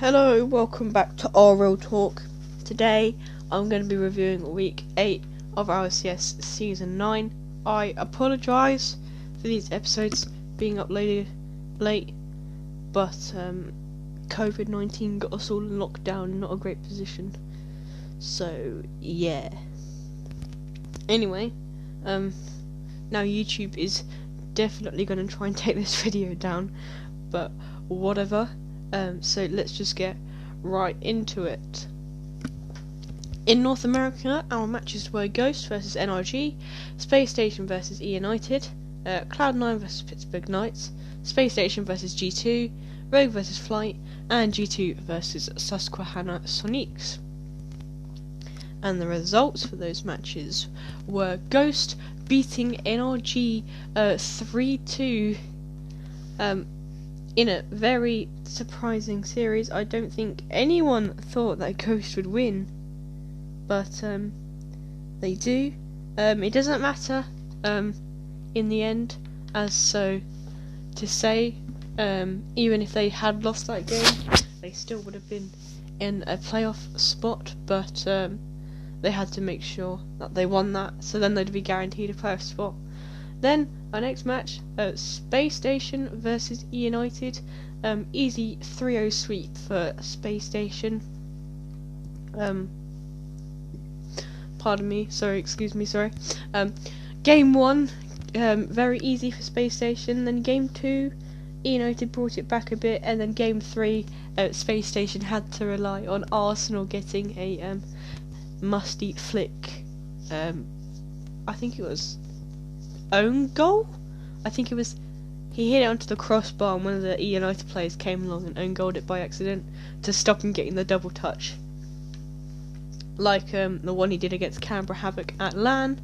Hello, welcome back to Real Talk. Today I'm going to be reviewing week 8 of RCS season 9. I apologise for these episodes being uploaded late, but um, COVID 19 got us all in lockdown, not a great position. So, yeah. Anyway, um, now YouTube is definitely going to try and take this video down, but whatever. Um, so let's just get right into it. In North America, our matches were Ghost versus NRG, Space Station versus E United, uh, Cloud9 versus Pittsburgh Knights, Space Station versus G2, Rogue versus Flight, and G2 versus Susquehanna Sonics. And the results for those matches were Ghost beating NRG uh, 3 2 um, in a very surprising series. I don't think anyone thought that Ghost would win, but um, they do. Um, it doesn't matter um, in the end, as so to say. Um, even if they had lost that game, they still would have been in a playoff spot. But um, they had to make sure that they won that, so then they'd be guaranteed a playoff spot. Then our next match, uh, Space Station versus United. Um, easy 3-0 sweep for Space Station. Um, pardon me, sorry, excuse me, sorry. Um, game one, um, very easy for Space Station. Then game two, United brought it back a bit, and then game three, uh, Space Station had to rely on Arsenal getting a um, musty flick. Um, I think it was own goal. I think it was he hit it onto the crossbar and one of the United players came along and own goaled it by accident to stop him getting the double touch. Like um, the one he did against Canberra Havoc at LAN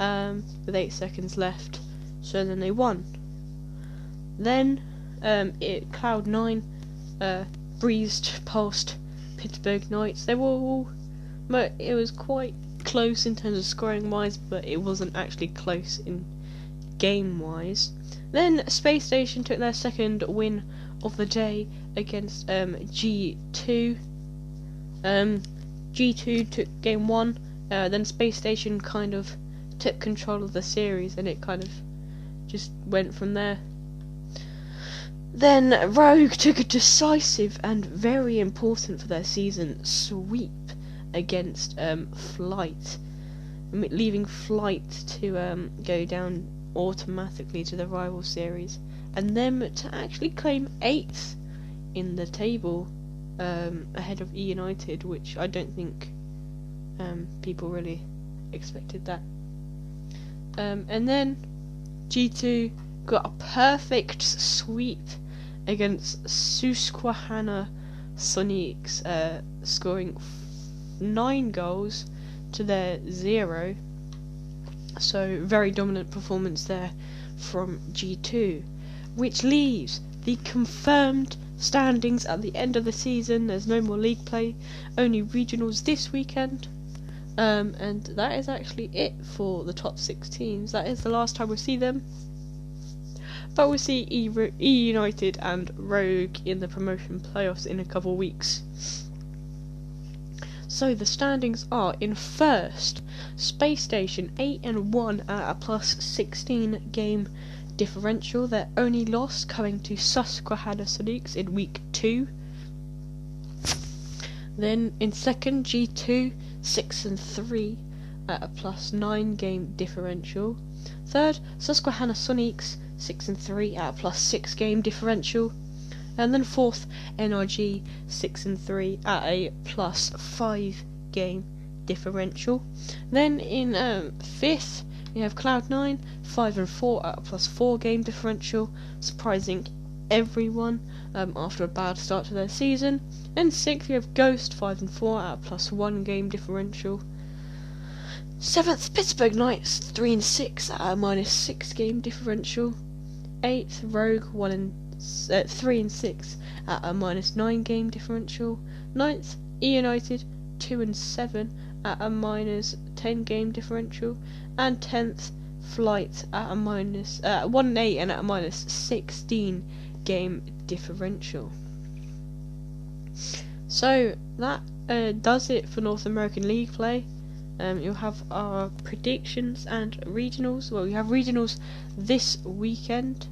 um, with eight seconds left. So then they won. Then um, it Cloud9 uh, breezed past Pittsburgh Knights. They were all, it was quite close in terms of scoring wise, but it wasn't actually close in game wise. Then Space Station took their second win of the day against um, G2. Um, G2 took game one, uh, then Space Station kind of took control of the series and it kind of just went from there. Then Rogue took a decisive and very important for their season sweep against um, Flight, leaving Flight to um, go down automatically to the rival series, and them to actually claim eighth in the table um, ahead of E United, which I don't think um, people really expected that. Um, and then G2 got a perfect sweep against Susquehanna Sonics, uh, scoring nine goals to their zero. So, very dominant performance there from G2, which leaves the confirmed standings at the end of the season. There's no more league play, only regionals this weekend. Um, and that is actually it for the top six teams. That is the last time we'll see them. But we'll see E, e United and Rogue in the promotion playoffs in a couple of weeks. So the standings are in first, Space Station 8 and 1 at a plus 16 game differential. Their only loss coming to Susquehanna Sonics in week 2. Then in second, G2 6 and 3 at a plus 9 game differential. Third, Susquehanna Sonics 6 and 3 at a plus 6 game differential. And then fourth, NRG 6 and 3 at a plus 5 game differential. Then in um, fifth, we have Cloud9 5 and 4 at a plus 4 game differential, surprising everyone um, after a bad start to their season. And sixth, we have Ghost 5 and 4 at a plus 1 game differential. Seventh, Pittsburgh Knights 3 and 6 at a minus 6 game differential. Eighth, Rogue 1 and uh, 3 and 6 at a minus 9 game differential. Ninth, E United 2 and 7 at a minus 10 game differential. And 10th, Flight at a minus uh, 1 and 8 and at a minus 16 game differential. So that uh, does it for North American League play. Um, you'll have our predictions and regionals. Well, you have regionals this weekend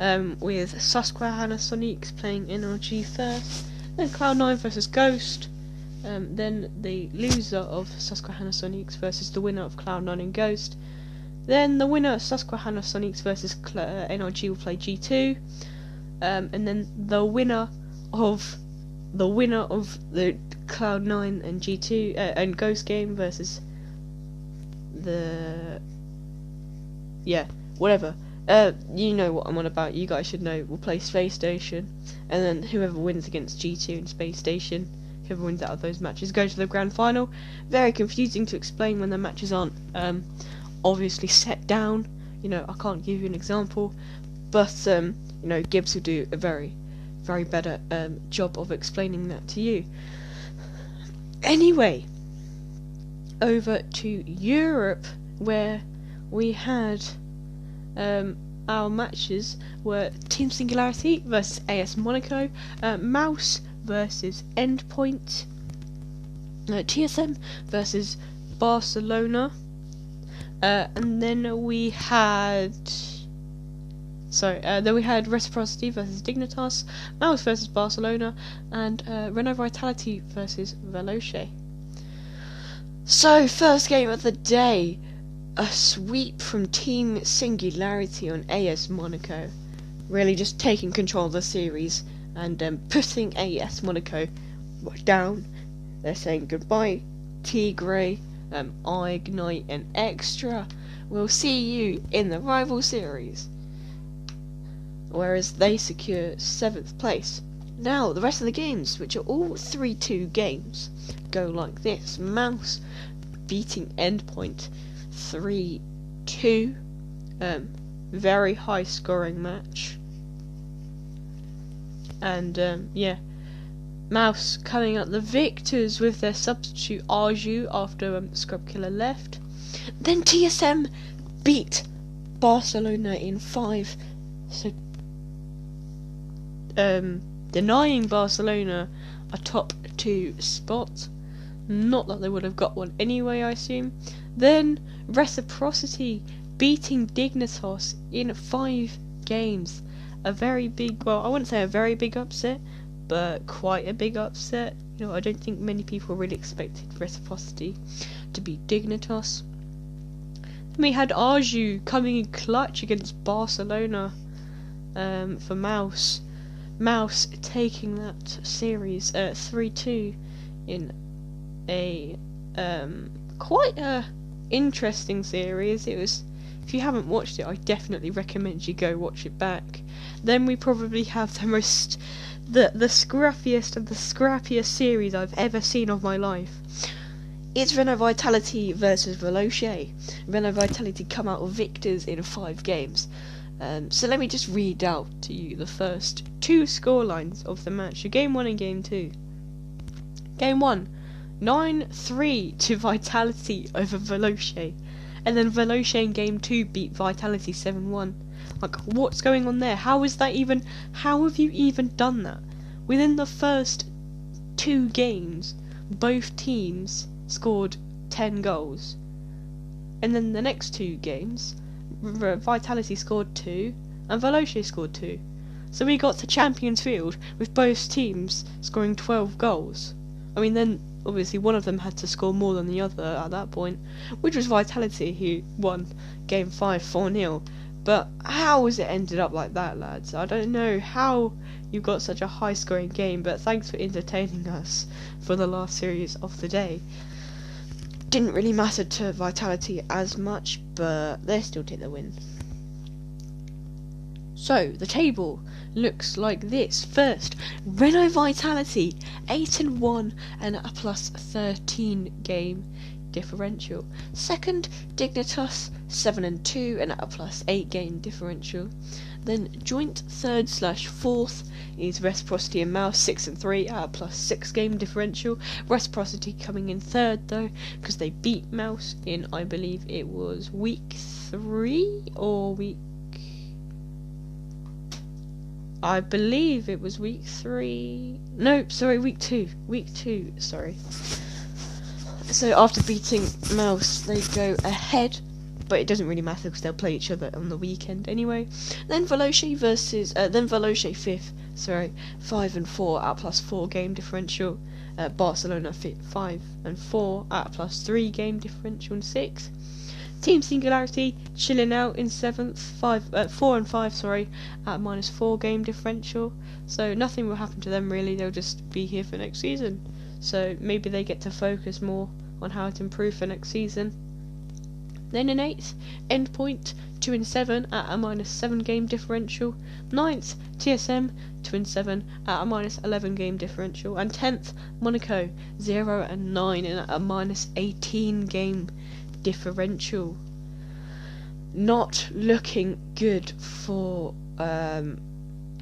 um, with Susquehanna Sonics playing NRG first, then Cloud9 versus Ghost, um, then the loser of Susquehanna Sonics versus the winner of Cloud9 and Ghost. Then the winner of Susquehanna Sonics versus Cl- uh, NRG will play G2, um, and then the winner of the winner of the Cloud9 and G2 uh, and Ghost game versus the yeah whatever. Uh, you know what I'm on about. You guys should know. We'll play Space Station, and then whoever wins against G2 and Space Station whoever wins out of those matches goes to the grand final. Very confusing to explain when the matches aren't um, obviously set down. You know, I can't give you an example, but um, you know, Gibbs will do a very, very better um, job of explaining that to you. Anyway, over to Europe, where we had um, our matches were Team Singularity versus AS Monaco, uh, Mouse versus Endpoint, uh, TSM versus Barcelona, uh, and then we had. Sorry, uh, then we had Reciprocity versus Dignitas, Mouse versus Barcelona, and uh, Renault Vitality versus Veloce. So, first game of the day a sweep from Team Singularity on AS Monaco. Really just taking control of the series and um, putting AS Monaco down. They're saying goodbye, Tigre, um, Ignite, and Extra. We'll see you in the rival series. Whereas they secure seventh place. Now, the rest of the games, which are all 3 2 games, go like this Mouse beating Endpoint 3 2. Um, very high scoring match. And um, yeah, Mouse coming out the victors with their substitute Arju after um, Scrub Killa left. Then TSM beat Barcelona in five, so um, denying Barcelona a top two spot. Not that they would have got one anyway, I assume. Then Reciprocity beating Dignitas in five games a very big, well, I wouldn't say a very big upset, but quite a big upset. You know, I don't think many people really expected Reciprocity to be Dignitas. Then we had Arju coming in clutch against Barcelona um, for Mouse. Mouse taking that series uh, 3 2 in a um, quite a interesting series. It was if you haven't watched it, I definitely recommend you go watch it back. Then we probably have the most, the the scruffiest of the scrappiest series I've ever seen of my life. It's Renault Vitality versus Veloce. Renault Vitality come out victors in five games. Um, so let me just read out to you the first two scorelines of the match. Game one and game two. Game one, 9-3 to Vitality over Veloce and then Veloce in game two beat Vitality 7 1. Like, what's going on there? How is that even. How have you even done that? Within the first two games, both teams scored 10 goals. And then the next two games, Vitality scored 2 and Veloce scored 2. So we got to Champions Field with both teams scoring 12 goals. I mean, then obviously one of them had to score more than the other at that point, which was Vitality, who won Game 5 4 0. But how has it ended up like that, lads? I don't know how you got such a high scoring game, but thanks for entertaining us for the last series of the day. Didn't really matter to Vitality as much, but they still take the win. So, the table looks like this. First, Renault Vitality, 8 and 1 and a plus 13 game differential. Second, Dignitas, 7 and 2 and a plus 8 game differential. Then joint third slash fourth is Reciprocity and Mouse, 6 and 3 at a plus 6 game differential. Reciprocity coming in third though, because they beat Mouse in, I believe it was week 3 or week I believe it was week three. No, sorry, week two. Week two, sorry. So after beating Mouse, they go ahead, but it doesn't really matter because they'll play each other on the weekend anyway. Then Veloce versus, uh, then Veloce fifth, sorry, five and four at plus four game differential. Uh, Barcelona fit five and four at plus three game differential sixth. Team Singularity chilling out in seventh, five, uh, four and five, sorry, at minus four game differential. So nothing will happen to them really. They'll just be here for next season. So maybe they get to focus more on how to improve for next season. Then in eighth, Endpoint two and seven at a minus seven game differential. Ninth, TSM two and seven at a minus eleven game differential, and tenth, Monaco zero and nine and at a minus eighteen game differential. Not looking good for um,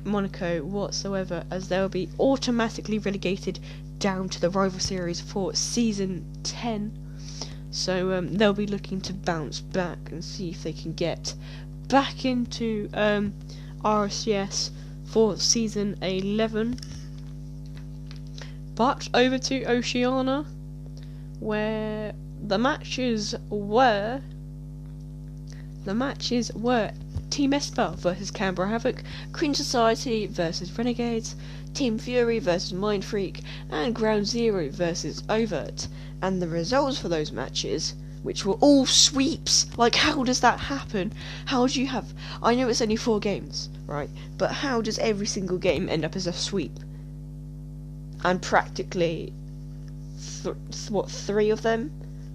Monaco whatsoever, as they'll be automatically relegated down to the rival series for season 10. So um, they'll be looking to bounce back and see if they can get back into um, RCS for season 11. But over to Oceania, where the matches were the matches were Team Esper versus Canberra Havoc, Cringe Society versus Renegades, Team Fury versus Mind Freak, and Ground Zero versus Overt. And the results for those matches, which were all sweeps, like how does that happen? How do you have? I know it's only four games, right? But how does every single game end up as a sweep? And practically, th- what three of them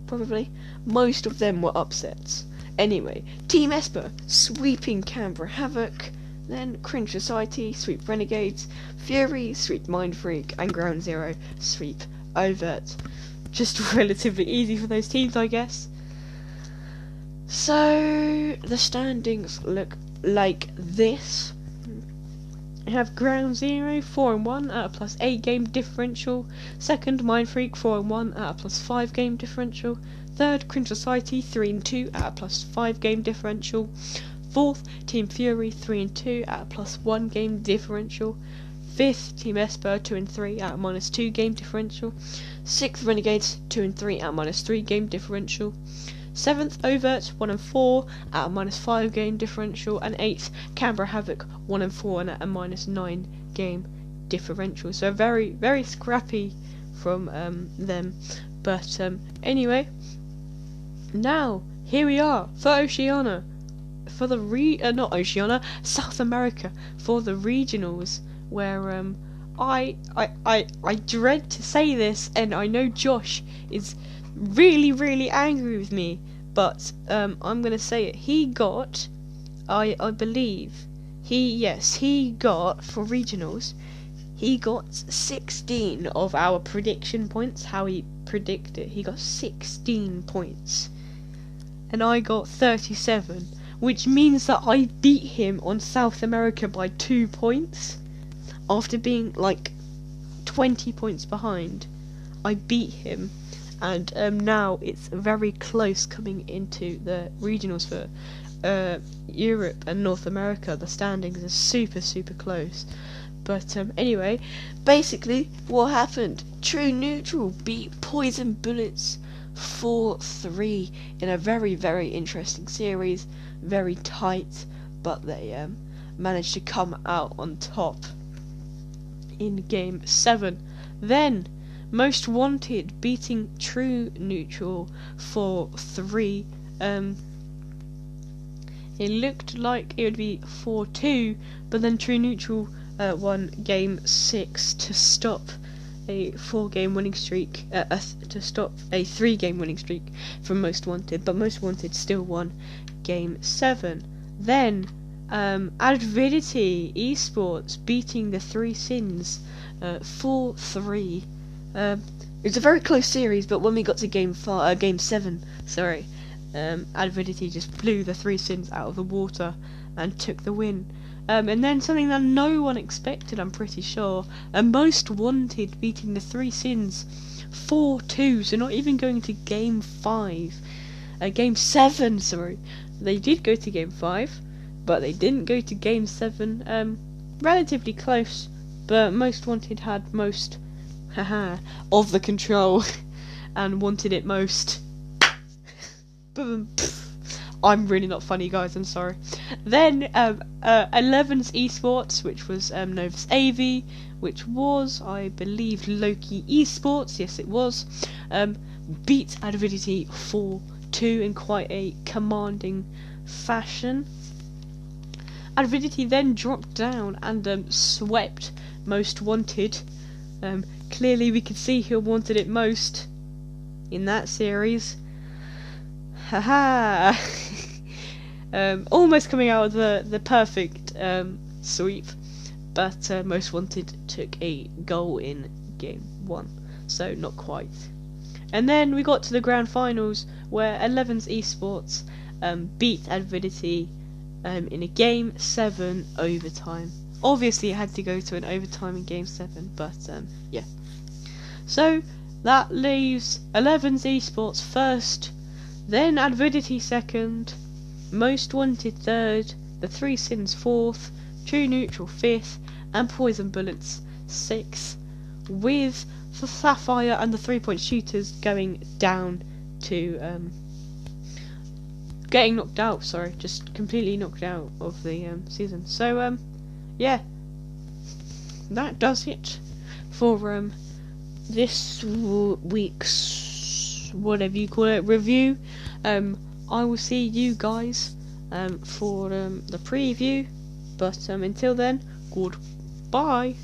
probably. Most of them were upsets. Anyway, Team Esper sweeping Canberra Havoc, then Cringe Society sweep Renegades, Fury sweep Mind Freak, and Ground Zero sweep Overt. Just relatively easy for those teams, I guess. So the standings look like this. Have Ground Zero, 4 and 1 at a plus 8 game differential. Second, Mind Freak, 4 and 1 at a plus 5 game differential. Third, Cringe Society, 3 and 2 at a plus 5 game differential. Fourth, Team Fury, 3 and 2 at a plus 1 game differential. Fifth, Team Esper, 2 and 3 at a minus 2 game differential. Sixth, Renegades, 2 and 3 at a minus 3 game differential. Seventh, Overt, 1 and 4 at a minus 5 game differential. And eighth, Canberra Havoc, 1 and 4 and at a minus 9 game differential. So very, very scrappy from um, them. But um, anyway, now here we are for Oceania. For the re uh, not Oceania, South America for the regionals where um I I I I dread to say this and I know Josh is really, really angry with me, but um, I'm gonna say it. He got, I I believe, he yes he got for regionals, he got 16 of our prediction points. How he predicted, he got 16 points, and I got 37, which means that I beat him on South America by two points, after being like 20 points behind. I beat him and um, now it's very close coming into the regionals for uh, Europe and North America. The standings are super, super close. But um, anyway, basically, what happened? True Neutral beat Poison Bullets 4 3 in a very, very interesting series. Very tight, but they um, managed to come out on top in game 7. Then most Wanted beating True Neutral for three. Um, it looked like it would be 4 2, but then True Neutral uh, won game 6 to stop a four game winning streak, uh, uh, to stop a three game winning streak from Most Wanted, but Most Wanted still won game 7. Then, um, Avidity Esports beating the Three Sins uh, 4 3. Um, it was a very close series, but when we got to game five, uh, game seven, sorry, um, Avidity just blew the three sins out of the water and took the win. Um, and then something that no one expected, I'm pretty sure, a most wanted beating the three sins 4 2, so not even going to game 5. Uh, game 7, sorry. They did go to game 5, but they didn't go to game 7. Um, relatively close, but Most Wanted had most haha of the control and wanted it most. I'm really not funny, guys. I'm sorry. Then um, uh, 11's Esports, which was um, Novus AV, which was, I believe, Loki Esports. Yes, it was. Um, beat Avidity 4 2 in quite a commanding fashion. Avidity then dropped down and um, swept Most Wanted. Clearly, we could see who wanted it most in that series. Haha! um, almost coming out of the, the perfect um, sweep, but uh, Most Wanted took a goal in game one, so not quite. And then we got to the grand finals where 11's Esports um, beat Avidity um, in a game seven overtime. Obviously, it had to go to an overtime in game seven, but um, yeah. So that leaves 11's Esports first, then Avidity second, Most Wanted third, the Three Sins fourth, True Neutral fifth, and Poison Bullets sixth, with the Sapphire and the three point shooters going down to um, getting knocked out. Sorry, just completely knocked out of the um, season. So um, yeah, that does it for um this week's whatever you call it review. Um, I will see you guys um for um the preview, but um until then, goodbye.